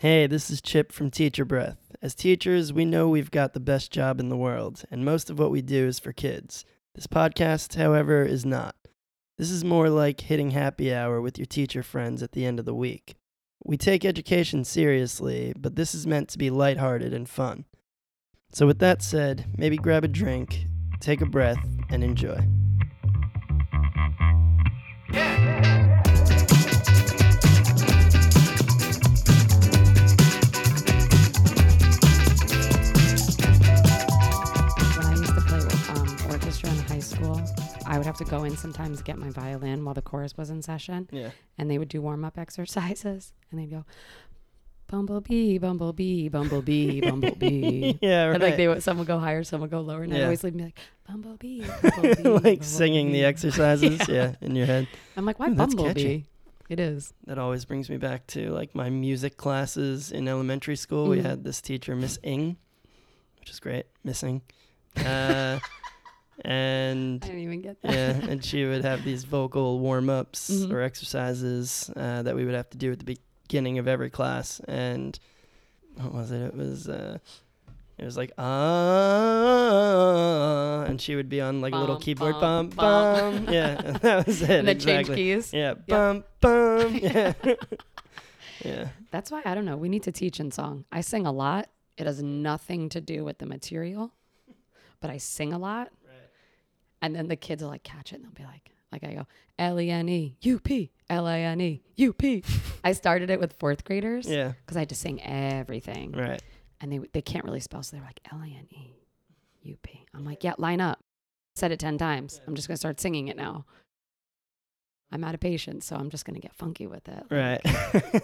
Hey, this is Chip from Teacher Breath. As teachers, we know we've got the best job in the world, and most of what we do is for kids. This podcast, however, is not. This is more like hitting happy hour with your teacher friends at the end of the week. We take education seriously, but this is meant to be lighthearted and fun. So, with that said, maybe grab a drink, take a breath, and enjoy. Have to go in sometimes to get my violin while the chorus was in session, Yeah. and they would do warm up exercises, and they'd go, "Bumblebee, bumblebee, bumblebee, bumblebee." yeah, right. And like they would, some would go higher, some would go lower, and I'd always leave me like bumblebee, bumblebee like singing the exercises, yeah. in your head. I'm like, why Ooh, catchy. bumblebee? It is. That always brings me back to like my music classes in elementary school. We Mhm. had this teacher, Miss Ing, which is great, Missing. Uh, and I didn't even get that. yeah, and she would have these vocal warm ups Mhm. or exercises uh, that we would have to do at the beginning of every class. And what was it? It was uh, it was like ah, and she would be on like a little keyboard bum bum, bum. bum. Yeah, and that was it. and then exactly. change keys. Yeah, bum bum. Yeah, yeah. That's why I don't know. We need to teach in song. I sing a lot. It has nothing to do with the material, but I sing a lot. And then the kids will like catch it and they'll be like, like I go, L E N E U P, L A N E U P. I started it with fourth graders Yeah, because I had to sing everything. right. And they, they can't really spell. So they were like, L A N E U P. I'm like, yeah, line up. Said it 10 times. I'm just going to start singing it now. I'm out of patience. So I'm just going to get funky with it. Right.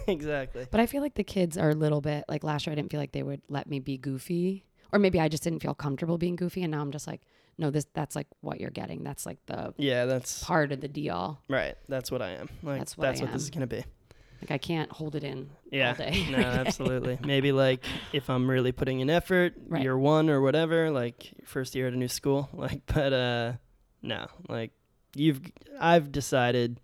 exactly. But I feel like the kids are a little bit like last year. I didn't feel like they would let me be goofy, or maybe I just didn't feel comfortable being goofy. And now I'm just like, no, this that's like what you're getting. That's like the Yeah, that's part of the deal. right. That's what I am. Like That's that's what what, I this is gonna be. Like I can't hold it in Yeah. all day. no, absolutely. Maybe like if I'm really putting in effort, Right. year one or whatever, like first year at a new school. Like, but uh, no, like you've, I've decided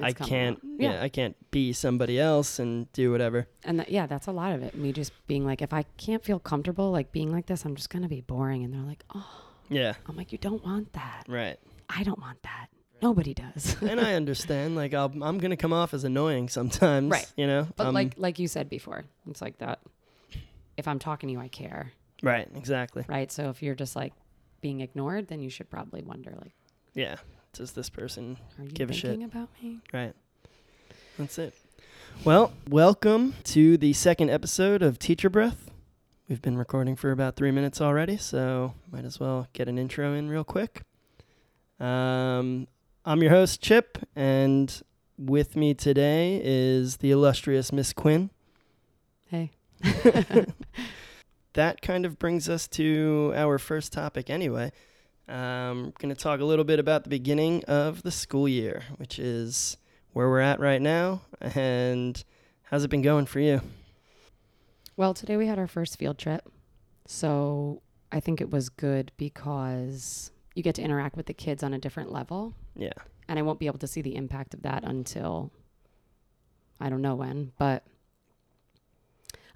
I It's coming can't. Yeah. Yeah. I can't be somebody else and do whatever. And that, yeah, that's a lot of it. Me just being like, if I can't feel comfortable like being like this, I'm just gonna be boring. And they're like, oh, Yeah. I'm like, you don't want that. Right. I don't want that. Nobody does. and I understand. Like I'll, I'm gonna come off as annoying sometimes. Right. You know. but Um, like like you said before, it's like that. If I'm talking to you, I care, Right. Exactly. right? So if you're just like being ignored, then you should probably wonder like, Yeah. Does this person are you Give a shit. about me? Right. That's it. Well, welcome to the second episode of Teacher Breath. We've been recording for about three minutes already, so might as well get an intro in real quick. Um, I'm your host, Chip, and with me today is the illustrious Miss Quinn. Hey. that kind of brings us to our first topic anyway. Um, we're going to talk a little bit about the beginning of the school year, which is where we're at right now, and how's it been going for you? Well, today we had our first field trip. So I think it was good because you get to interact with the kids on a different level. Yeah. And I won't be able to see the impact of that until I don't know when. But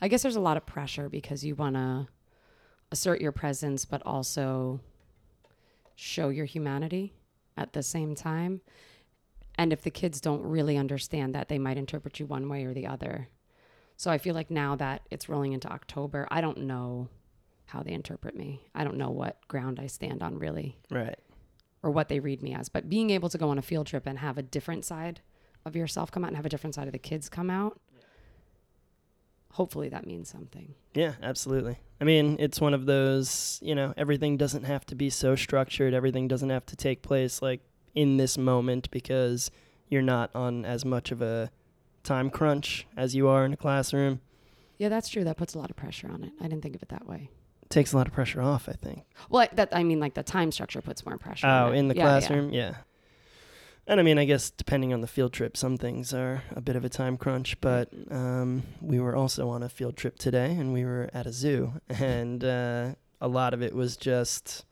I guess there's a lot of pressure because you want to assert your presence, but also show your humanity at the same time. And if the kids don't really understand that, they might interpret you one way or the other. So I feel like now that it's rolling into October, I don't know how they interpret me. I don't know what ground I stand on really Right. or what they read me as. But being able to go on a field trip and have a different side of yourself come out and have a different side of the kids come out, hopefully that means something. Yeah, absolutely. I mean, it's one of those, you know, everything doesn't have to be so structured. Everything doesn't have to take place like in this moment because you're not on as much of a time crunch as you are in a classroom. Yeah, that's true. That puts a lot of pressure on it. I didn't think of it that way. takes a lot of pressure off, I think. Well, I- that I mean, like the time structure puts more pressure. Oh, on it. in the Yeah, yeah. classroom, yeah. And I mean, I guess depending on the field trip, some things are a bit of a time crunch. But um, we were also on a field trip today, and we were at a zoo, and uh, a lot of it was just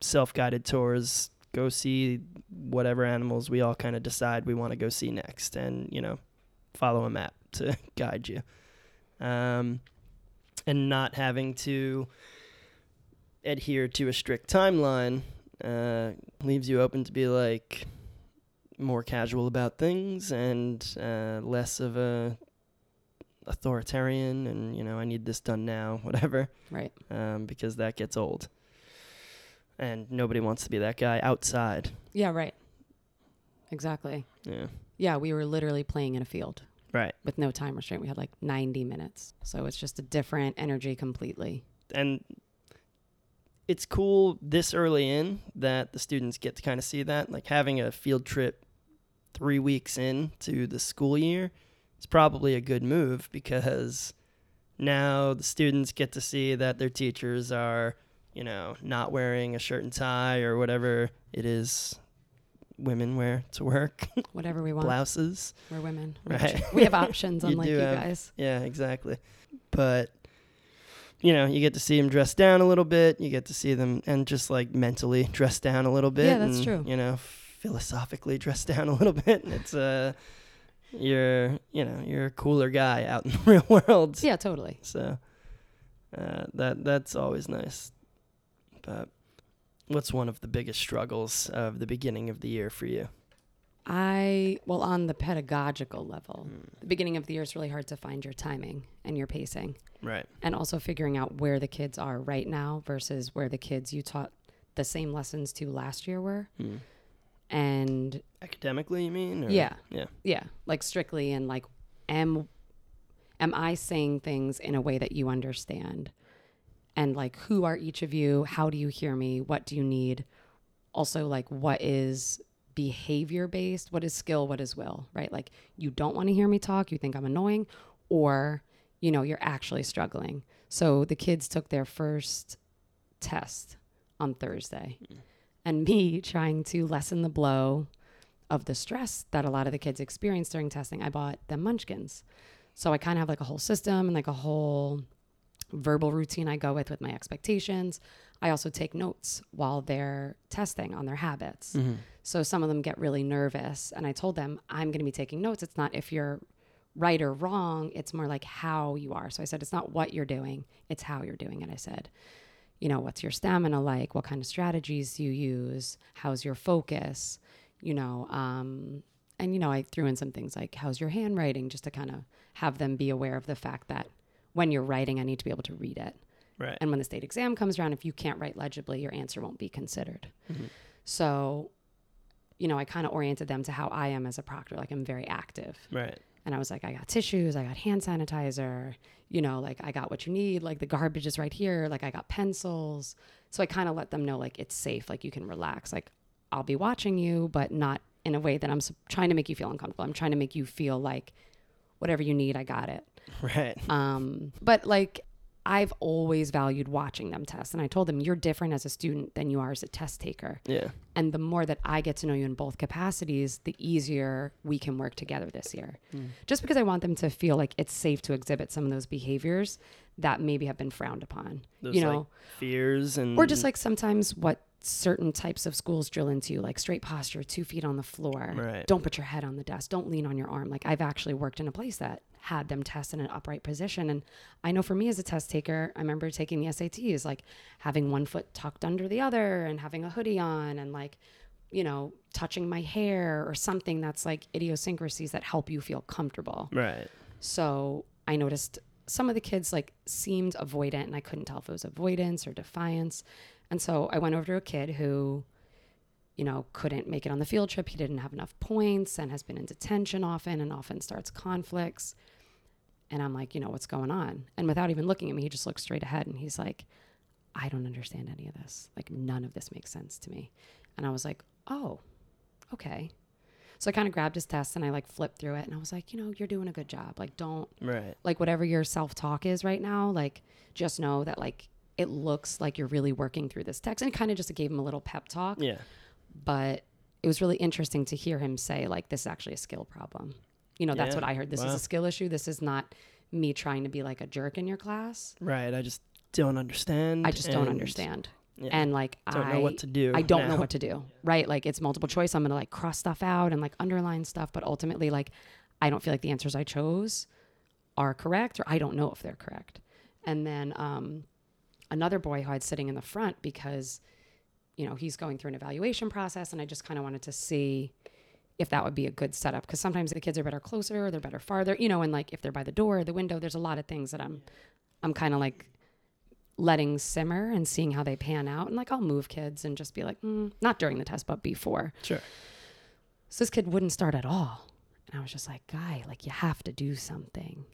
self-guided tours. Go see whatever animals we all kind of decide we want to go see next, and you know, follow a map to guide you. um, and not having to adhere to a strict timeline uh, leaves you open to be like more casual about things and uh, less of a authoritarian and you know I need this done now, whatever, Right. um, because that gets old. And nobody wants to be that guy outside. Yeah, right. Exactly. Yeah. Yeah, we were literally playing in a field Right. with no time restraint. We had like 90 minutes. So it's just a different energy completely. and it's cool this early in that the students get to kind of see that like having a field trip three weeks in to the school year is probably a good move because now the students get to see that their teachers are you know not wearing a shirt and tie or whatever it is women wear to work Whatever we want. blouses We're women. Right. We have options, You unlike do you have- guys. Yeah, exactly. But you know, you get to see them dress down a little bit. You get to see them and just like mentally dress down a little bit. Yeah, that's and, true. You know, philosophically dress down a little bit. And it's uh, you're you know you're a cooler guy out in the real world. Yeah, totally. So uh, that that's always nice. But what's one of the biggest struggles of the beginning of the year for you? I, well, on the pedagogical level, the beginning of the year is really hard to find your timing and your pacing. Right. and also figuring out where the kids are right now versus where the kids you taught the same lessons to last year were Hmm. and Academically, you mean? Or? Yeah. Yeah. yeah like strictly and like am am i saying things in a way that you understand and like who are each of you? How do you hear me? What do you need? Also like what is behavior based? What is skill? What is will right? Like you don't want to hear me talk you think i'm annoying or you know you're actually struggling. So the kids took their first test on thursday. Mm. And me trying to lessen the blow of the stress that a lot of the kids experience during testing, I bought them munchkins. So I kind of have like a whole system and like a whole verbal routine I go with with my expectations. I also take notes while they're testing on their habits. Mm-hmm. So some of them get really nervous. And I told them, I'm going to be taking notes. It's not if you're right or wrong, it's more like how you are. So I said, it's not what you're doing, it's how you're doing it. I said, you know, what's your stamina like? What kind of strategies do you use? How's your focus? You know, um, and, you know, I threw in some things like, how's your handwriting? Just to kind of have them be aware of the fact that when you're writing, I need to be able to read it. Right. And when the state exam comes around, if you can't write legibly, your answer won't be considered. Mhm. So, you know, I kind of oriented them to how I am as a proctor. Like I'm very active. Right. And I was like, I got tissues, I got hand sanitizer, you know, like I got what you need. Like the garbage is right here. Like I got pencils. So I kind of let them know, like, it's safe. Like you can relax. Like I'll be watching you, but not in a way that I'm trying to make you feel uncomfortable. I'm trying to make you feel like whatever you need, I got it. Right. Um, but like I've always valued watching them test. And I told them, you're different as a student than you are as a test taker. Yeah. And the more that I get to know you in both capacities, the easier we can work together this year. Just because I want them to feel like it's safe to exhibit some of those behaviors that maybe have been frowned upon. Those, you like, know, fears and or just like sometimes what certain types of schools drill into you, like straight posture, two feet on the floor. Right. Don't put your head on the desk. Don't lean on your arm. Like I've actually worked in a place that had them test in an upright position. And I know for me as a test taker, I remember taking the SATs, like having one foot tucked under the other and having a hoodie on and like, you know, touching my hair or something that's like idiosyncrasies that help you feel comfortable. right. So I noticed some of the kids like seemed avoidant and I couldn't tell if it was avoidance or defiance. And so I went over to a kid who, you know, couldn't make it on the field trip. He didn't have enough points and has been in detention often and often starts conflicts. And I'm like, you know, what's going on? And without even looking at me, he just looks straight ahead and he's like, I don't understand any of this. Like, none of this makes sense to me. And I was like, oh, okay. So I kind of grabbed his test and I like flipped through it and I was like, you know, you're doing a good job. Like, don't, Right. like, whatever your self talk is right now, like, just know that, like, it looks like you're really working through this text. And it kind of just gave him a little pep talk. Yeah. But it was really interesting to hear him say, like, this is actually a skill problem. You know, that's Yeah. what I heard. This is a skill issue. This is not me trying to be like a jerk in your class. Right. I just don't understand. I just don't understand. Yeah. And like, I don't know what to do. I don't know what to do. Right? Like it's multiple choice. I'm gonna like cross stuff out and like underline stuff, but ultimately, like, I don't feel like the answers I chose are correct or I don't know if they're correct. And then um, another boy who I'd sitting in the front because, you know, he's going through an evaluation process, and I just kind of wanted to see if that would be a good setup because sometimes the kids are better closer, they're better farther, you know, and like if they're by the door, the window, there's a lot of things that I'm, I'm kind of like letting simmer and seeing how they pan out, and like I'll move kids and just be like, mm, not during the test, but before. Sure. So this kid wouldn't start at all. And I was just like, guy, like you have to do something.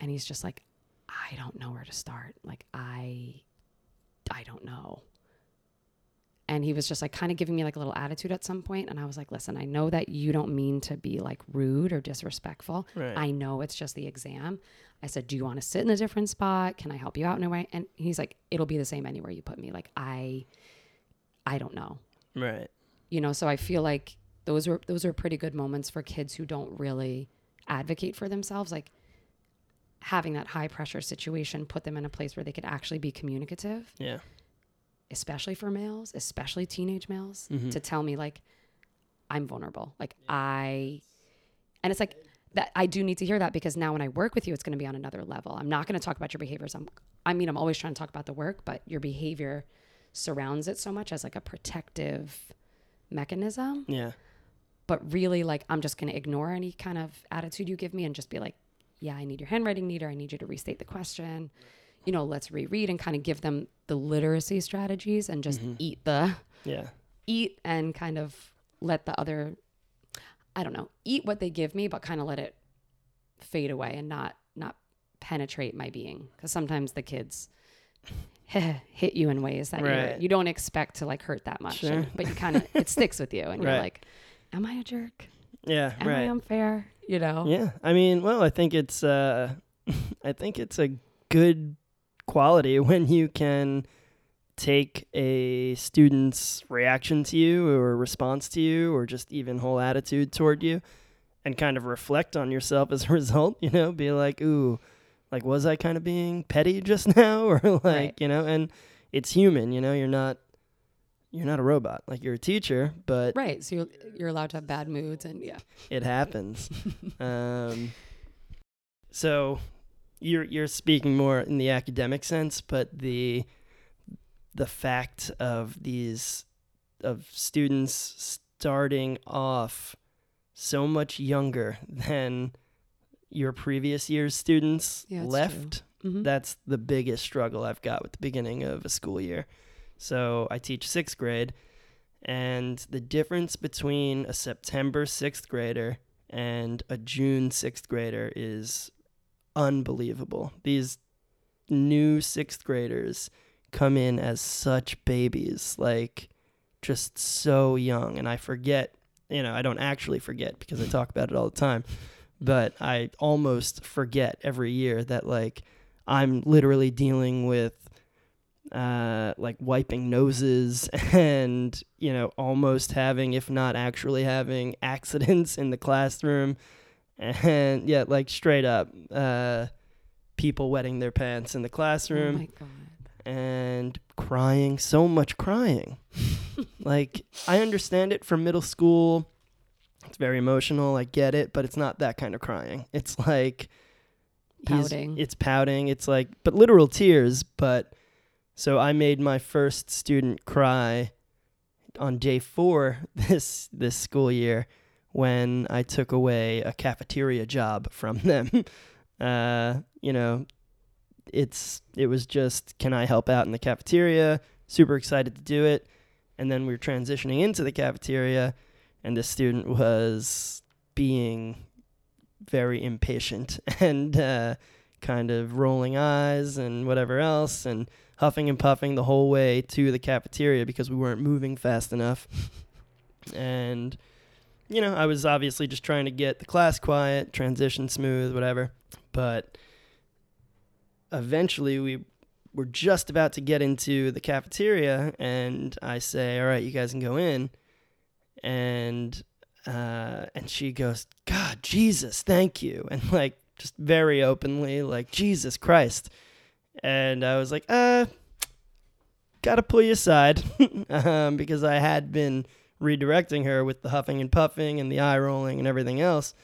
And he's just like, I don't know where to start. Like I I don't know. And he was just like kind of giving me like a little attitude at some point and I was like, "Listen, I know that you don't mean to be like rude or disrespectful. Right. I know it's just the exam." I said, "Do you want to sit in a different spot? Can I help you out in a way?" And he's like, "It'll be the same anywhere you put me. Like I I don't know." right. you know so i feel like those are those are pretty good moments for kids who don't really advocate for themselves like having that high pressure situation put them in a place where they could actually be communicative Yeah. Especially for males especially teenage males Mhm. to tell me like i'm vulnerable. Like i and it's like that i do need to hear that because now when i work with you it's going to be on another level. I'm not going to talk about your behaviors. I'm i mean i'm always trying to talk about the work but your behavior surrounds it so much as like a protective mechanism. Yeah. but really like i'm just going to ignore any kind of attitude you give me and just be like yeah i need your handwriting neater. I need you to restate the question you know let's reread and kind of give them the literacy strategies and just eat the Yeah. eat and kind of let the other i don't know eat what they give me but kind of let it fade away and not not penetrate my being because sometimes the kids hit you in ways that Right. you don't expect to like hurt that much Sure. and- but you kind of it sticks with you and Right. you're like am i a jerk Yeah. am right. i unfair you know Yeah, I mean, well, I think it's uh, I think it's a good quality when you can take a student's reaction to you or response to you or just even whole attitude toward you and kind of reflect on yourself as a result, you know, be like, "Ooh, like was I kind of being petty just now?" or like, Right. you know, and it's human, you know, you're not you're not a robot. Like you're a teacher, but right so you're, you're allowed to have bad moods and yeah it happens. um, so you're you're speaking more in the academic sense, but the the fact of these of students starting off so much younger than your previous year's students Yeah, left Mhm. that's the biggest struggle I've got with the beginning of a school year. So I teach sixth grade, and the difference between a September sixth grader and a June sixth grader is unbelievable. These new sixth graders come in as such babies, like just so young. And I forget, you know, I don't actually forget because I talk about it all the time, but I almost forget every year that, like, I'm literally dealing with uh, like wiping noses and you know almost having, if not actually having, accidents in the classroom, and yeah, like straight up, uh, people wetting their pants in the oh classroom my god and crying, so much crying. like I understand it from middle school. It's very emotional. I get it, but it's not that kind of crying. It's like Pouting. It's pouting. It's like but literal tears, but so I made my first student cry on day 4 this this school year when I took away a cafeteria job from them. uh, you know, it's it was just can I help out in the cafeteria? Super excited to do it. And then we were transitioning into the cafeteria and the student was being very impatient and uh, kind of rolling eyes and whatever else and huffing and puffing the whole way to the cafeteria because we weren't moving fast enough. and you know, I was obviously just trying to get the class quiet, transition smooth, whatever. But eventually we were just about to get into the cafeteria and I say, "All right, you guys can go in." And uh and she goes, "God, Jesus, thank you." And like just very openly like, "Jesus Christ." And I was like, "Uh, got to pull you aside." um because I had been redirecting her with the huffing and puffing and the eye rolling and everything else.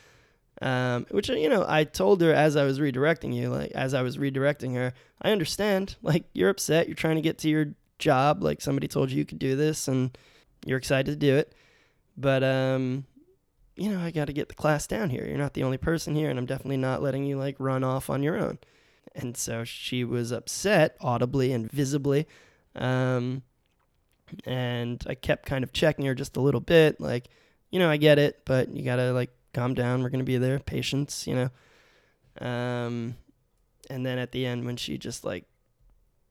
Um, which you know, I told her as I was redirecting you, like as I was redirecting her, I understand. Like you're upset, you're trying to get to your job, like somebody told you you could do this, and you're excited to do it. But um, you know, I got to get the class down here. You're not the only person here, and I'm definitely not letting you like run off on your own. And so she was upset audibly and visibly. Um, and I kept kind of checking her just a little bit, like, you know, I get it, but you gotta like calm down. We're gonna be there, patience, you know. Um, and then at the end, when she just like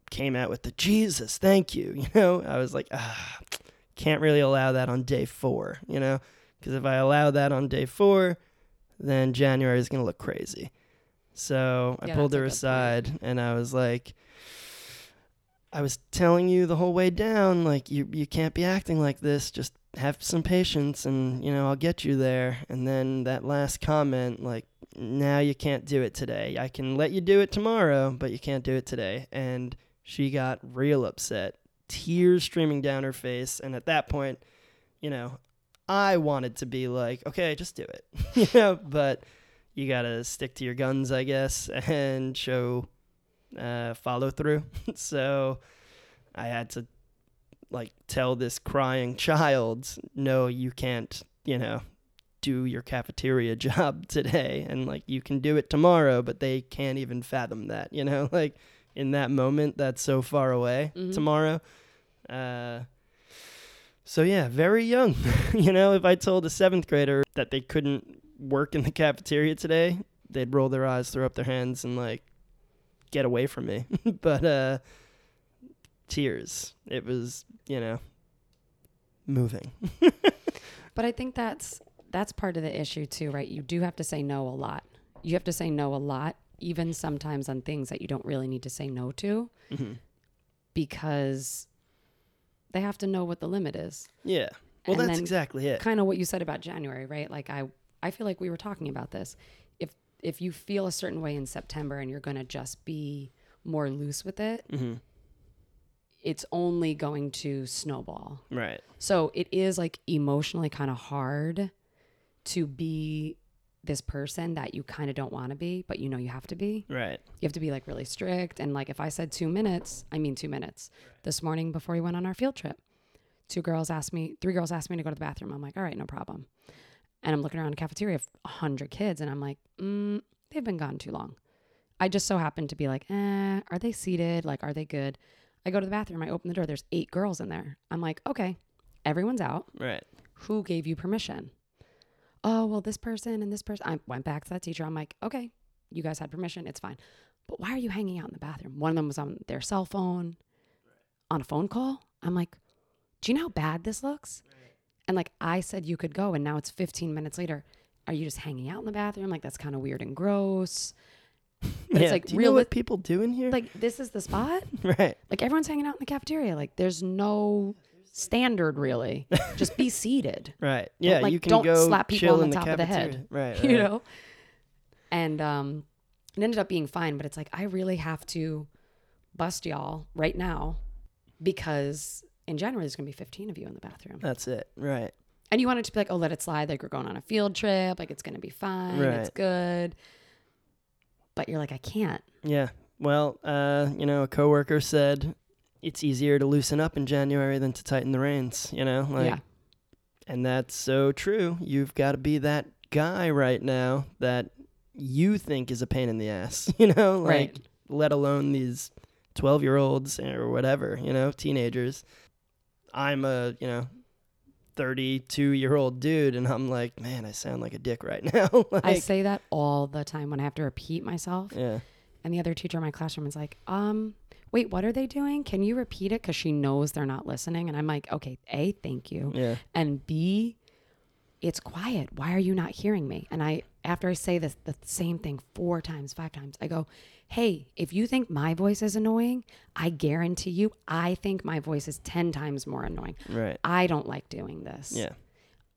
came out with the Jesus, thank you, you know, I was like, ah, can't really allow that on day four, you know, because if I allow that on day four, then January is gonna look crazy. So I pulled her point. aside and I was like, I was telling you the whole way down, like you you can't be acting like this. Just have some patience, and you know I'll get you there. And then that last comment, like, now you can't do it today. I can let you do it tomorrow, but you can't do it today. And she got real upset, tears streaming down her face. And at that point, you know, I wanted to be like, okay, just do it, you know, but you gotta stick to your guns, I guess, and show uh, follow through. so I had to like tell this crying child, no, you can't, you know, do your cafeteria job today, and like you can do it tomorrow, but they can't even fathom that, you know, like in that moment that's so far away Mhm. tomorrow. Uh, so yeah, very young. you know, if I told a seventh grader that they couldn't work in the cafeteria today, they'd roll their eyes, throw up their hands, and like get away from me. but uh, tears. It was, you know, moving. But I think that's that's part of the issue too, right? You do have to say no a lot. You have to say no a lot, even sometimes on things that you don't really need to say no to, hmm because they have to know what the limit is. Yeah. Well, And that's exactly it. Kind of what you said about January, right? Like I I feel like we were talking about this. If you feel a certain way in September and you're going to just be more loose with it, hmm it's only going to snowball. Right. So it is like emotionally kind of hard to be this person that you kind of don't want to be, but you know you have to be. Right. You have to be like really strict. And like if I said two minutes, I mean two minutes. This morning before we went on our field trip, two girls asked me, three girls asked me to go to the bathroom. I'm like, all right, no problem. And I'm looking around the cafeteria of 100 kids, and I'm like, mm, they've been gone too long. I just so happened to be like, eh, are they seated? Like, are they good? I go to the bathroom, I open the door, there's eight girls in there. I'm like, okay, everyone's out. Right. Who gave you permission? Oh, well, this person and this person. I went back to that teacher. I'm like, okay, you guys had permission. It's fine. But why are you hanging out in the bathroom? One of them was on their cell phone, on a phone call. I'm like, do you know how bad this looks? And like, I said you could go, and now it's 15 minutes later. Are you just hanging out in the bathroom? Like, that's kind of weird and gross. But yeah. it's like Do you real. know what people do in here? like, this is the spot? right. Like, everyone's hanging out in the cafeteria. Like, there's no standard really. Just be seated. Right. Yeah. like, you can don't go slap people on the the top of the head, cafeteria. Right. you know and um it ended up being fine but it's like i really have to bust y'all right now because in january there's gonna be 15 of you in the bathroom That's it. Right. and you want it to be like oh let it slide like we're going on a field trip like it's gonna be fine it's good but you're like i can't Yeah. Well, uh, you know, a coworker said it's easier to loosen up in January than to tighten the reins, you know? Like yeah and that's so true. You've got to be that guy right now that you think is a pain in the ass, you know? Like right let alone these 12-year-olds or whatever, you know, teenagers. I'm a, you know, 32-year-old dude and I'm like, man, I sound like a dick right now. like, i say that all the time when i have to repeat myself yeah. And the other teacher in my classroom is like, um, wait, what are they doing? Can you repeat it? Because she knows they're not listening. And I'm like, okay, A, thank you. Yeah. And B, it's quiet. Why are you not hearing me? And I, after I say this, the same thing four times, five times, I go, hey, if you think my voice is annoying, I guarantee you, I think my voice is 10 times more annoying. Right. I don't like doing this. Yeah.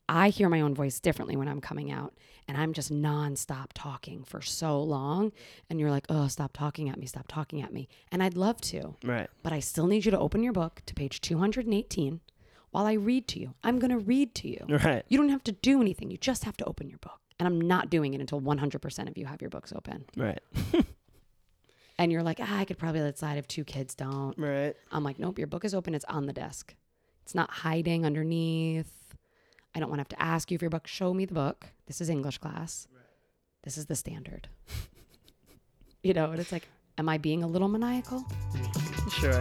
I hear my own voice differently when I'm coming out and I'm just nonstop talking for so long. And you're like, oh, stop talking at me, stop talking at me. And I'd love to, Right. but I still need you to open your book to page 218 while I read to you. I'm going to read to you. Right. You don't have to do anything, you just have to open your book. And I'm not doing it until 100% of you have your books open. Right. And you're like, ah, I could probably let slide if two kids don't. Right. I'm like, nope, your book is open. It's on the desk. It's not hiding underneath. I don't want to have to ask you for your book. Show me the book. This is English class. This is the standard. you know, and it's like, am I being a little maniacal? Sure.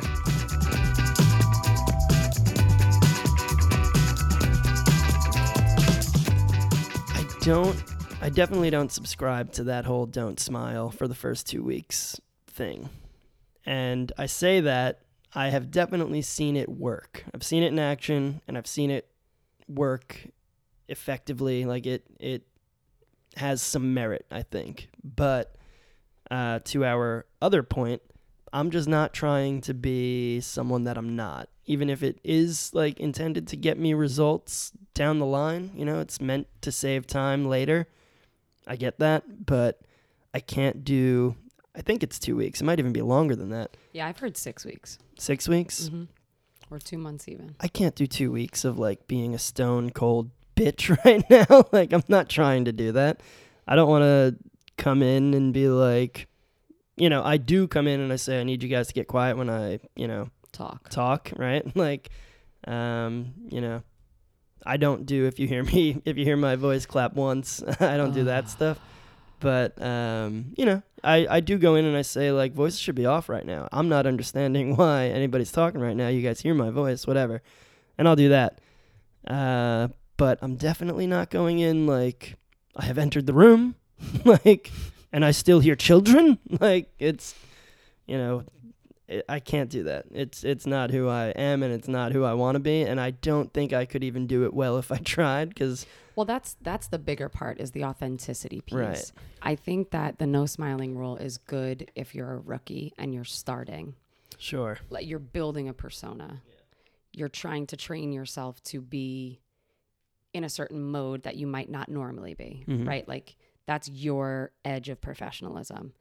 I don't I definitely don't subscribe to that whole don't smile for the first 2 weeks thing. And I say that I have definitely seen it work. I've seen it in action and I've seen it work effectively like it it has some merit, I think. But uh, to our other point, I'm just not trying to be someone that I'm not. Even if it is like intended to get me results down the line, you know, it's meant to save time later. I get that, but I can't do I think it's 2 weeks. It might even be longer than that. Yeah, I've heard six weeks 6 weeks? hmm or two months even. I can't do 2 weeks of like being a stone cold bitch right now. like I'm not trying to do that. I don't want to come in and be like you know, I do come in and I say I need you guys to get quiet when I, you know, Talk. talk, right? Like, um, you know, I don't do if you hear me, if you hear my voice clap once, I don't do that stuff. But, um, you know, I, I do go in and I say, like, voices should be off right now. I'm not understanding why anybody's talking right now. You guys hear my voice, whatever. And I'll do that. Uh, but I'm definitely not going in like, I have entered the room, like, and I still hear children. Like, it's, you know, it, I can't do that. It's it's not who I am, and it's not who I want to be. And I don't think I could even do it well if I tried. Because Well, that's that's the bigger part is the authenticity piece. Right. I think that the no smiling rule is good if you're a rookie and you're starting. sure, Like you're building a persona. You're trying to train yourself to be in a certain mode that you might not normally be, Mhm. right? Like that's your edge of professionalism.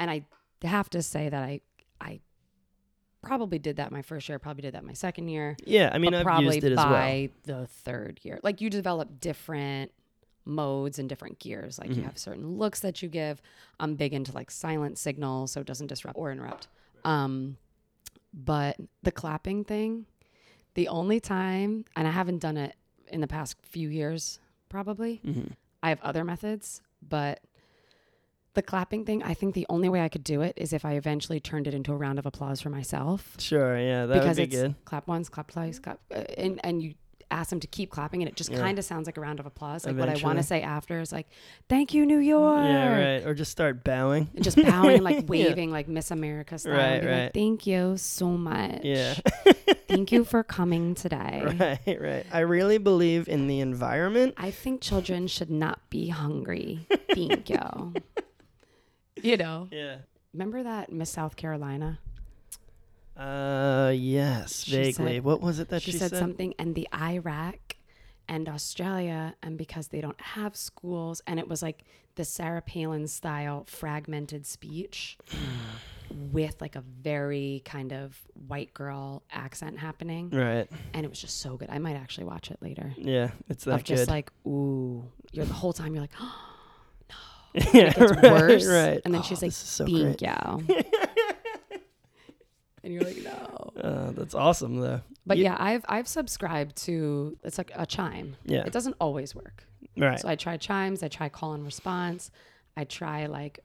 And I have to say that I I probably did that my first year, probably did that my second year yeah. I mean, I've probably used it as well. by the third year. Like you develop different modes and different gears. Like you Mhm. have certain looks that you give. I'm big into like silent signals so it doesn't disrupt or interrupt. Um, but the clapping thing, the only time, and I haven't done it in the past few years, probably. hmm I have other methods, but the clapping thing, I think the only way I could do it is if I eventually turned it into a round of applause for myself Sure, yeah, that because would be it's good. clap once, clap twice, clap, uh, and and you ask them to keep clapping, and it just Yeah. kind of sounds like a round of applause. Like what I want to say after is like, "Thank you, New York," Yeah, right. Or just start bowing. and just bowing and like Yeah. waving like Miss America style. Right, right. Like, Thank you so much. Yeah, Thank you for coming today. right, right. I really believe in the environment. I think children should not be hungry. Thank you. You know, Yeah. remember that Miss South Carolina? Uh, yes, She vaguely. said- what was it that she, she, said, something and the iraq and australia and because they don't have schools and it was like the sarah palin style fragmented speech with like a very kind of white girl accent happening Right. and it was just so good i might actually watch it later Yeah, it's that of just like ooh you're the whole time you're like oh, yeah, it gets right, worse Right. and then Oh, she's like so great. you and you're like no Uh, that's awesome though. but You- yeah i've i've subscribed to it's like a chime Yeah. it doesn't always work Right. So I try chimes, I try call and response. I try like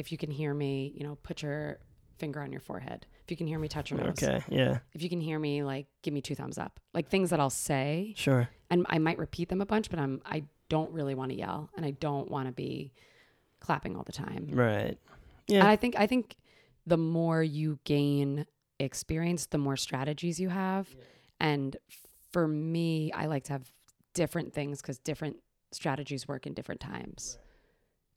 if you can hear me, you know, put your finger on your forehead. If you can hear me, touch your nose. Okay. Yeah. If you can hear me, like give me two thumbs up. Like things that I'll say Sure. and I might repeat them a bunch, but I'm I don't really want to yell and I don't want to be clapping all the time. Right. And Yeah. I think I think the more you gain experience, the more strategies you have. And for me, I like to have different things because different strategies work in different times.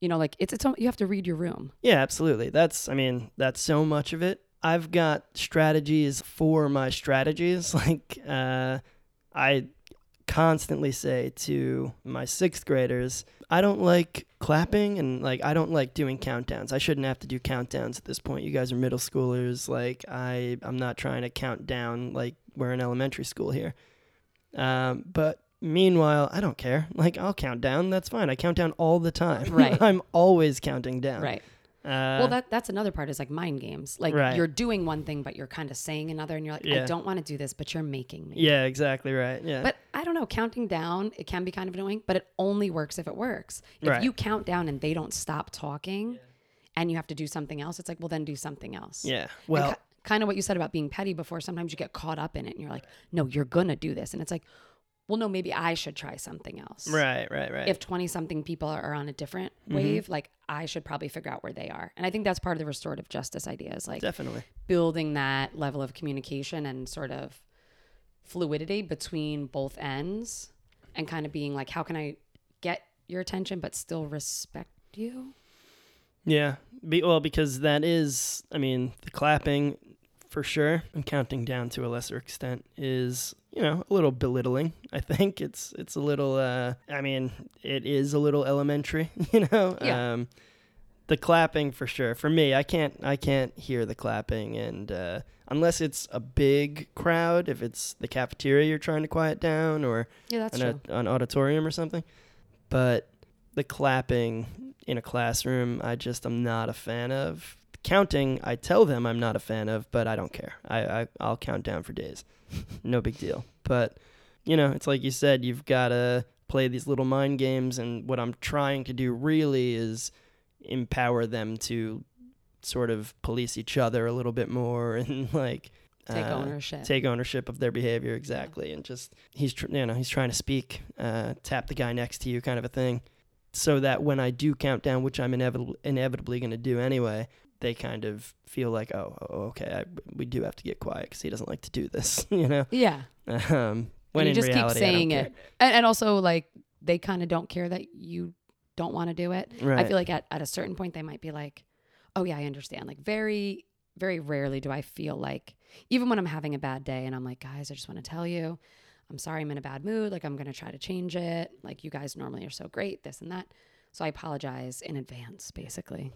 You know, like it's it's you have to read your room. Yeah, absolutely. That's I mean, that's so much of it. I've got strategies for my strategies. Like uh I constantly say to my 6th graders, I don't like clapping and like I don't like doing countdowns. I shouldn't have to do countdowns at this point. You guys are middle schoolers. Like I I'm not trying to count down like we're in elementary school here. Um but Meanwhile, I don't care. Like I'll count down. That's fine. I count down all the time. Right. I'm always counting down. Right. Uh, well, that that's another part is like mind games. Like Right. you're doing one thing, but you're kind of saying another, and you're like, Yeah. I don't want to do this, but you're making me. yeah, exactly right. Yeah. But I don't know, counting down, it can be kind of annoying, but it only works if it works. If Right. you count down and they don't stop talking and you have to do something else, it's like, well, then do something else. yeah. Well, kind of what you said about being petty before, sometimes you get caught up in it and you're like, no, you're going to do this. And it's like, well, no, maybe I should try something else. right, right, right. If 20 something people are on a different Mm-hmm. wave, like I should probably figure out where they are. And I think that's part of the restorative justice idea is like Definitely. building that level of communication and sort of fluidity between both ends and kind of being like how can i get your attention but still respect you Yeah. Be, well, because that is, I mean, the clapping for sure and counting down to a lesser extent is, you know, a little belittling. I think it's it's a little uh I mean, it is a little elementary, you know. Yeah. Um the clapping for sure. For me, I can't I can't hear the clapping and uh unless it's a big crowd, if it's the cafeteria you're trying to quiet down or yeah that's an, true a- an auditorium or something. But the clapping in a classroom, I just am not a fan of. Counting, I tell them I'm not a fan of, but I don't care. I, I I'll count down for days, no big deal. But you know, it's like you said, you've got to play these little mind games, and what I'm trying to do really is empower them to sort of police each other a little bit more and like take uh, ownership take ownership of their behavior exactly and just he's tr- you know he's trying to speak uh, tap the guy next to you kind of a thing so that when i do count down which i'm inevitable, inevitably going to do anyway they kind of feel like oh, oh okay I, we do have to get quiet because he doesn't like to do this you know? Yeah. Um, when and you in just reality, keep saying it. And, and also like they kind of don't care that you don't want to do it. Right. i feel like at, at a certain point they might be like oh yeah i understand. Like very very rarely do i feel like even when i'm having a bad day and i'm like guys i just want to tell you i'm sorry i'm in a bad mood like i'm going to try to change it. Like you guys normally are so great this and that. So i apologize in advance basically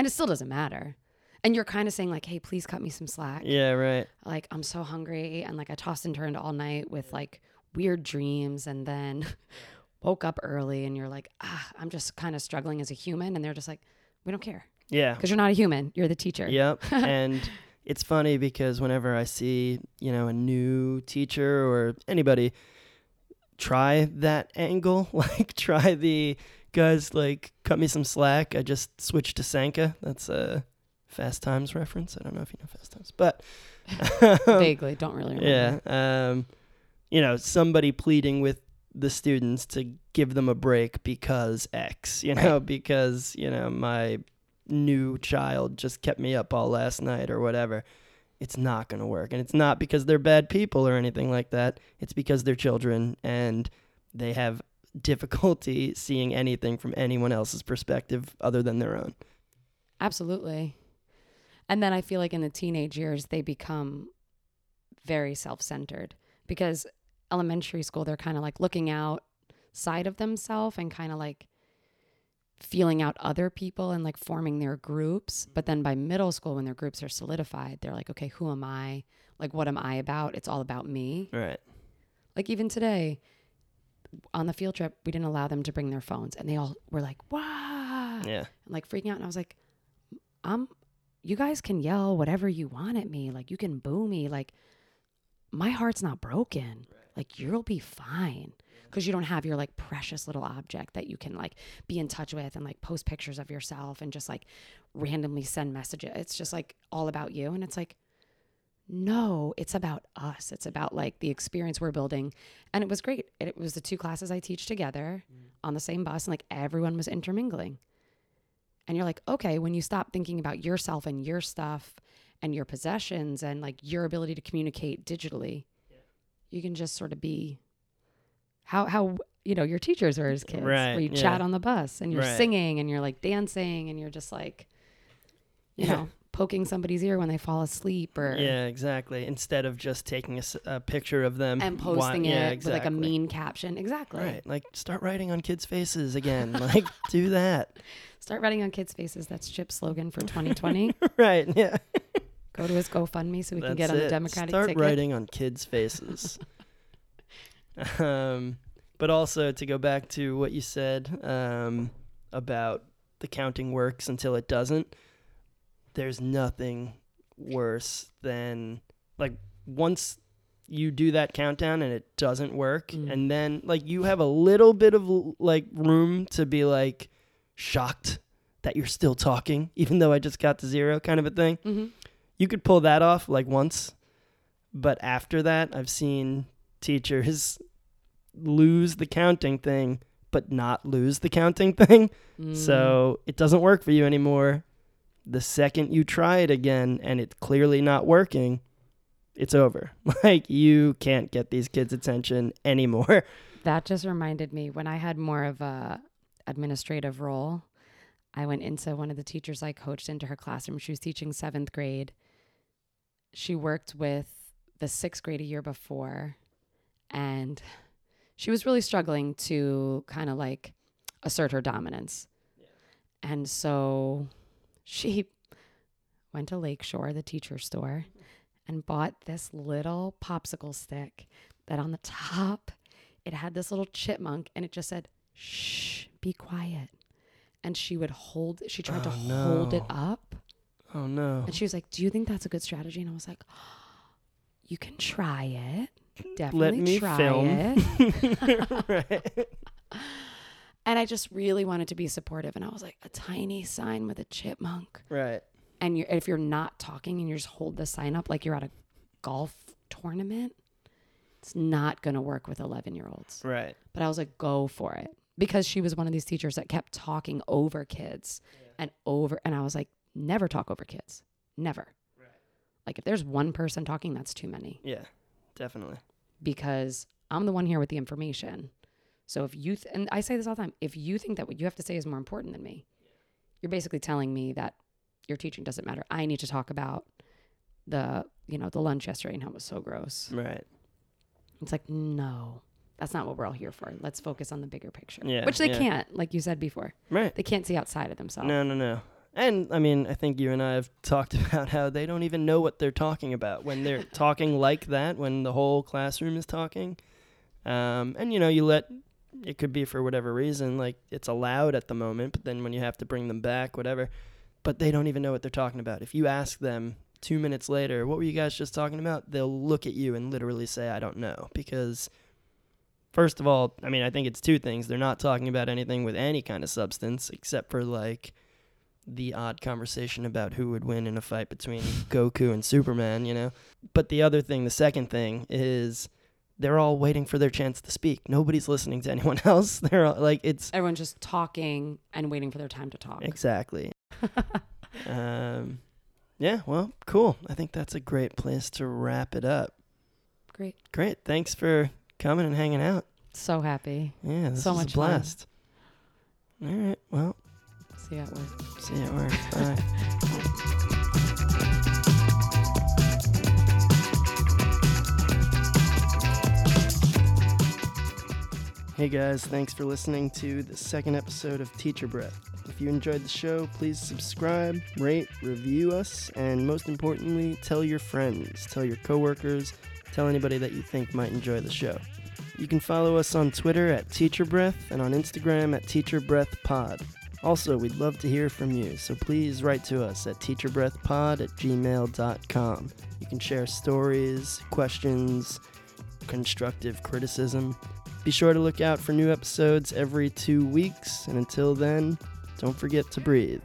and it still doesn't matter. And you're kind of saying like hey please cut me some slack. Yeah right. Like I'm so hungry. And like I tossed and turned all night with like weird dreams and then woke up early and you're like ah I'm just kind of struggling as a human. And they're just like we don't care. Yeah. Because you're not a human you're the teacher. Yep. and it's funny because whenever I see, you know, a new teacher or anybody try that angle, like try the guys like cut me some slack, I just switched to Sanka. That's a Fast Times reference. I don't know if you know Fast Times, but vaguely don't really remember. yeah, um, you know, somebody pleading with the students to give them a break because X, you know, because you know my new child just kept me up all last night or whatever. It's not going to work, and it's not because they're bad people or anything like that. It's because they're children and they have difficulty seeing anything from anyone else's perspective other than their own. absolutely and then I feel like in the teenage years they become very self-centered because elementary school they're kind of like looking outside of themselves and kind of like feeling out other people and like forming their groups. But then by middle school, when their groups are solidified, they're like, okay, who am I? Like, what am I about? It's all about me. Right. Like, even today on the field trip, we didn't allow them to bring their phones. And they all were like, wow, Yeah. and like freaking out. And I was like, um, you guys can yell whatever you want at me. Like, you can boo me. Like, my heart's not broken. Like, you'll be fine because you don't have your like precious little object that you can like be in touch with and like post pictures of yourself and just like randomly send messages. It's just like all about you. And it's like, no, it's about us. It's about like the experience we're building. And it was great. It, it was the two classes I teach together mm. on the same bus, and like everyone was intermingling. And you're like, okay, when you stop thinking about yourself and your stuff and your possessions and like your ability to communicate digitally, you can just sort of be how how you know your teachers were as kids, Right, where you yeah. chat on the bus and you're Right. singing and you're like dancing and you're just like, you Yeah. know, poking somebody's ear when they fall asleep or Yeah, exactly. Instead of just taking a picture of them and posting it yeah, with like a exactly. mean caption. Exactly. Right. Like start writing on kids' faces again. like do that. Start writing on kids' faces. That's Chip's slogan for 2020. right. Yeah. Go to his GoFundMe so we can That's get on the. Democratic Start ticket. writing on kids' faces. um But also to go back to what you said um, about the counting works until it doesn't. There's nothing worse than like once you do that countdown and it doesn't work Mm. and then like you have a little bit of like room to be like shocked that you're still talking even though I just got to zero kind of a thing. Mm-hmm. You could pull that off like once, but after that I've seen teachers lose the counting thing but not lose the counting thing. Mm. So it doesn't work for you anymore. The second you try it again and it's clearly not working, it's over. Like you can't get these kids' attention anymore. That just reminded me when I had more of a administrative role. I went into one of the teachers I coached into her classroom. She was teaching seventh grade. She worked with the sixth grade a year before, and she was really struggling to kind of like assert her dominance. And so she went to Lakeshore, the teacher store, and bought this little popsicle stick that on the top it had this little chipmunk and it just said, shh, be quiet. And she would hold, she tried to Oh, hold it up. Oh no. And she was like, Do you think that's a good strategy? And I was like, You can try it. Definitely me try film." it. right. And I just really wanted to be supportive. And I was like, A tiny sign with a chipmunk. Right. And you're, if you're not talking and you just hold the sign up like you're at a golf tournament, it's not going to work with 11 year olds. Right. But I was like, go for it. Because she was one of these teachers that kept talking over kids and over. And I was like, never talk over kids. Never. Right. Like, if there's one person talking, that's too many Yeah. Definitely. because I'm the one here with the information. So if you, th- and I say this all the time, if you think that what you have to say is more important than me, you're basically telling me that your teaching doesn't matter. I need to talk about the, you know, the lunch yesterday and how it was so gross. Right. It's like, no, that's not what we're all here for. Let's focus on the bigger picture. Yeah, Which they yeah. can't, like you said before. Right. They can't see outside of themselves. No, no, no. And I mean, I think you and I have talked about how they don't even know what they're talking about when they're talking like that, when the whole classroom is talking. Um, and you know, you let it could be for whatever reason, like it's allowed at the moment, but then when you have to bring them back, whatever, but they don't even know what they're talking about. If you ask them two minutes later, what were you guys just talking about? They'll look at you and literally say, I don't know. Because, first of all, I mean, I think it's two things. They're not talking about anything with any kind of substance except for like the odd conversation about who would win in a fight between Goku and Superman, you know? But the other thing, the second thing, is they're all waiting for their chance to speak. Nobody's listening to anyone else. They're all, like, it's Everyone's just talking and waiting for their time to talk. exactly. um, yeah, well, cool. I think that's a great place to wrap it up. Great. Great. Thanks for coming and hanging out. So happy. Yeah, this So much a fun. blast. All right. Well, See you at work. see you at work. Bye. Hey guys, thanks for listening to the second episode of Teacher Breath. If you enjoyed the show, please subscribe, rate, review us, and most importantly, tell your friends, tell your coworkers, tell anybody that you think might enjoy the show. You can follow us on Twitter at Teacher Breath and on Instagram at Teacher Breath Pod. Also, we'd love to hear from you, so please write to us at teacherbreathpod at gmail.com. You can share stories, questions, constructive criticism. Be sure to look out for new episodes every two weeks, and until then, don't forget to breathe.